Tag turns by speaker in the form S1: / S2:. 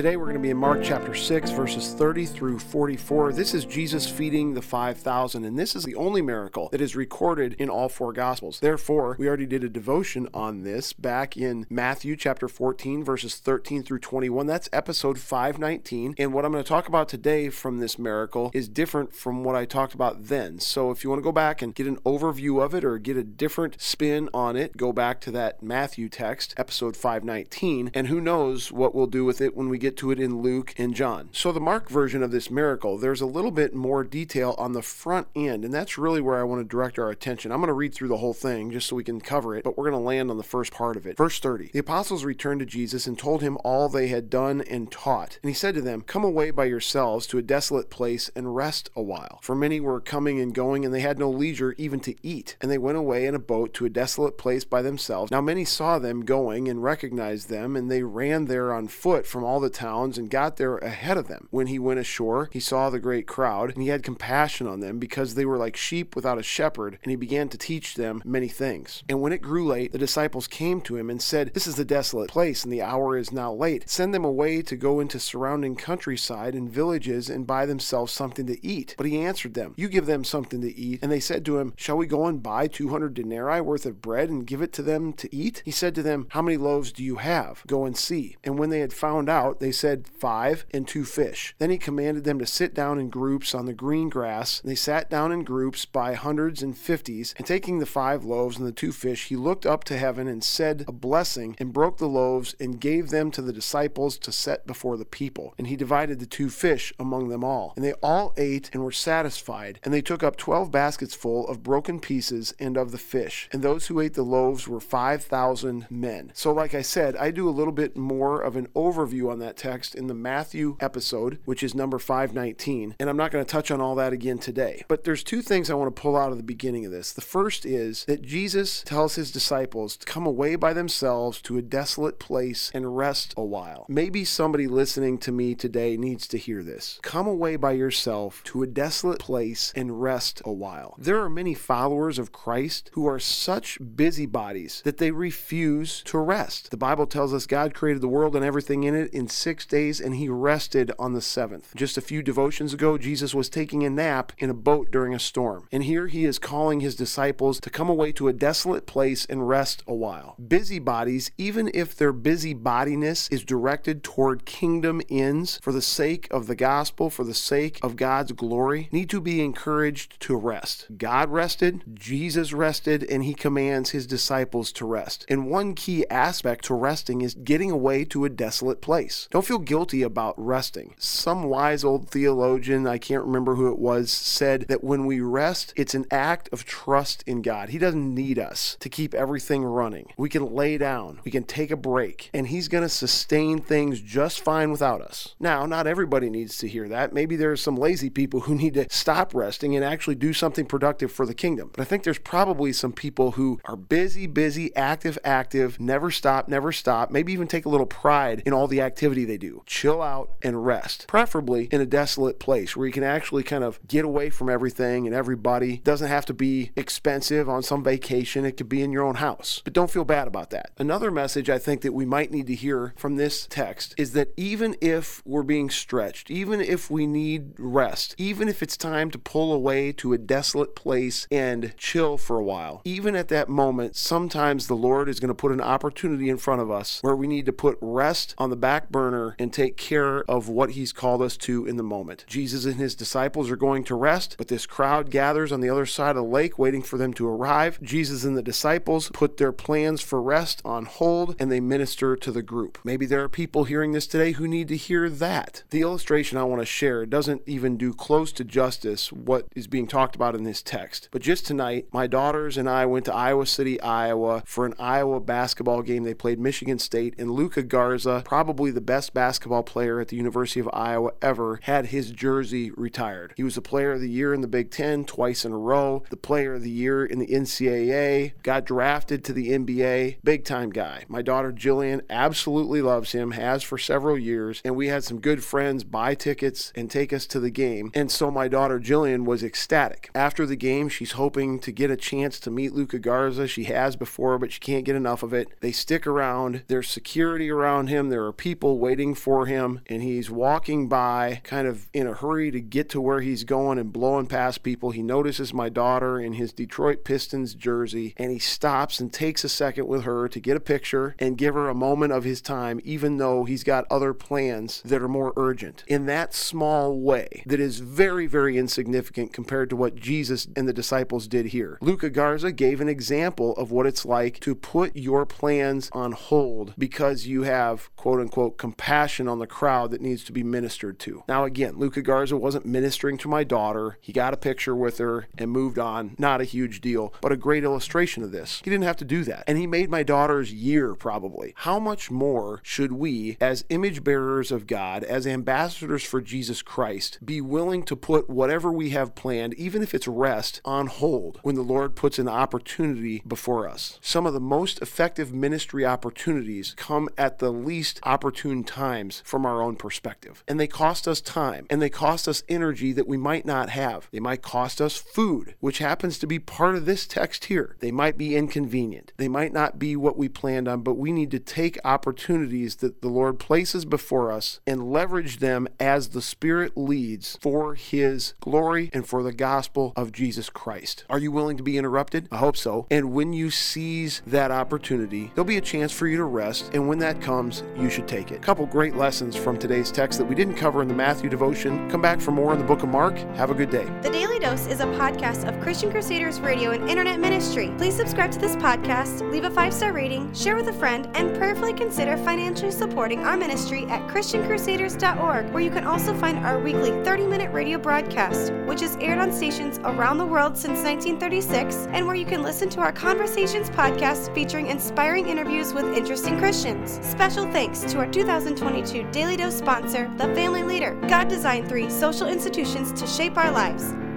S1: Today we're going to be in Mark chapter 6, verses 30 through 44. This is Jesus feeding the 5,000, and this is the only miracle that is recorded in all four Gospels. Therefore, we already did a devotion on this back in Matthew chapter 14, verses 13 through 21. That's episode 519. And what I'm going to talk about today from this miracle is different from what I talked about then. So if you want to go back and get an overview of it or get a different spin on it, go back to that Matthew text, episode 519, and who knows what we'll do with it when we get to it in Luke and John. So, the Mark version of this miracle, there's a little bit more detail on the front end, and that's really where I want to direct our attention. I'm going to read through the whole thing just so we can cover it, but we're going to land on the first part of it. Verse 30 The apostles returned to Jesus and told him all they had done and taught. And he said to them, Come away by yourselves to a desolate place and rest a while. For many were coming and going, and they had no leisure even to eat. And they went away in a boat to a desolate place by themselves. Now many saw them going and recognized them, and they ran there on foot from all the towns and got there ahead of them. When he went ashore, he saw the great crowd, and he had compassion on them because they were like sheep without a shepherd, and he began to teach them many things. And when it grew late, the disciples came to him and said, This is the desolate place, and the hour is now late. Send them away to go into surrounding countryside and villages and buy themselves something to eat. But he answered them, You give them something to eat. And they said to him, Shall we go and buy 200 denarii worth of bread and give it to them to eat? He said to them, How many loaves do you have? Go and see. And when they had found out, they said, Five and two fish. Then he commanded them to sit down in groups on the green grass. And they sat down in groups by hundreds and fifties. And taking the five loaves and the two fish, he looked up to heaven and said a blessing, and broke the loaves and gave them to the disciples to set before the people. And he divided the two fish among them all. And they all ate and were satisfied. And they took up twelve baskets full of broken pieces and of the fish. And those who ate the loaves were five thousand men. So, like I said, I do a little bit more of an overview on that text in the Matthew episode, which is number 519. And I'm not going to touch on all that again today. But there's two things I want to pull out of the beginning of this. The first is that Jesus tells his disciples to come away by themselves to a desolate place and rest a while. Maybe somebody listening to me today needs to hear this. Come away by yourself to a desolate place and rest a while. There are many followers of Christ who are such busybodies that they refuse to rest. The Bible tells us God created the world and everything in it in six days and he rested on the seventh. Just a few devotions ago, Jesus was taking a nap in a boat during a storm. And here he is calling his disciples to come away to a desolate place and rest a while. Busybodies, even if their busybodiness is directed toward kingdom ends for the sake of the gospel, for the sake of God's glory, need to be encouraged to rest. God rested, Jesus rested, and he commands his disciples to rest. And one key aspect to resting is getting away to a desolate place. Don't feel guilty about resting. Some wise old theologian, I can't remember who it was, said that when we rest, it's an act of trust in God. He doesn't need us to keep everything running. We can lay down, we can take a break, and He's going to sustain things just fine without us. Now, not everybody needs to hear that. Maybe there are some lazy people who need to stop resting and actually do something productive for the kingdom. But I think there's probably some people who are busy, busy, active, active, never stop, never stop, maybe even take a little pride in all the activity they do. Chill out and rest, preferably in a desolate place where you can actually kind of get away from everything and everybody. It doesn't have to be expensive on some vacation, it could be in your own house. But don't feel bad about that. Another message I think that we might need to hear from this text is that even if we're being stretched, even if we need rest, even if it's time to pull away to a desolate place and chill for a while, even at that moment, sometimes the Lord is going to put an opportunity in front of us where we need to put rest on the back burner and take care of what He's called us to in the moment. Jesus and His disciples are going to rest, but this crowd gathers on the other side of the lake waiting for them to arrive. Jesus and the disciples put their plans for rest on hold and they minister to the group. Maybe there are people hearing this today who need to hear that. The illustration I want to share doesn't even do close to justice what is being talked about in this text. But just tonight, my daughters and I went to Iowa City, Iowa for an Iowa basketball game. They played Michigan State, and Luka Garza, probably the best best basketball player at the University of Iowa ever, had his jersey retired. He was the player of the year in the Big Ten twice in a row, the player of the year in the NCAA, got drafted to the NBA. Big time guy. My daughter Jillian absolutely loves him, has for several years, and we had some good friends buy tickets and take us to the game. And so my daughter Jillian was ecstatic. After the game, she's hoping to get a chance to meet Luka Garza. She has before, but she can't get enough of it. They stick around. There's security around him. There are people waiting for him, and he's walking by kind of in a hurry to get to where he's going and blowing past people. He notices my daughter in his Detroit Pistons jersey, and he stops and takes a second with her to get a picture and give her a moment of his time, even though he's got other plans that are more urgent. In that small way, that is very, very insignificant compared to what Jesus and the disciples did here. Luka Garza gave an example of what it's like to put your plans on hold because you have, quote unquote, compassion on the crowd that needs to be ministered to. Now, again, Luka Garza wasn't ministering to my daughter. He got a picture with her and moved on. Not a huge deal, but a great illustration of this. He didn't have to do that. And he made my daughter's year, probably. How much more should we, as image bearers of God, as ambassadors for Jesus Christ, be willing to put whatever we have planned, even if it's rest, on hold when the Lord puts an opportunity before us? Some of the most effective ministry opportunities come at the least opportune times from our own perspective. And they cost us time and they cost us energy that we might not have. They might cost us food, which happens to be part of this text here. They might be inconvenient. They might not be what we planned on, but we need to take opportunities that the Lord places before us and leverage them as the Spirit leads for His glory and for the gospel of Jesus Christ. Are you willing to be interrupted? I hope so. And when you seize that opportunity, there'll be a chance for you to rest. And when that comes, you should take it. Couple great lessons from today's text that we didn't cover in the Matthew devotion. Come back for more in the book of Mark. Have a good day.
S2: The Daily Dose is a podcast of Christian Crusaders Radio and Internet Ministry. Please subscribe to this podcast, leave a five star rating, share with a friend, and prayerfully consider financially supporting our ministry at ChristianCrusaders.org, where you can also find our weekly 30 minute radio broadcast, which is aired on stations around the world since 1936, and where you can listen to our Conversations podcast featuring inspiring interviews with interesting Christians. Special thanks to our 2022 Daily Dose sponsor, The Family Leader. God designed three social institutions to shape our lives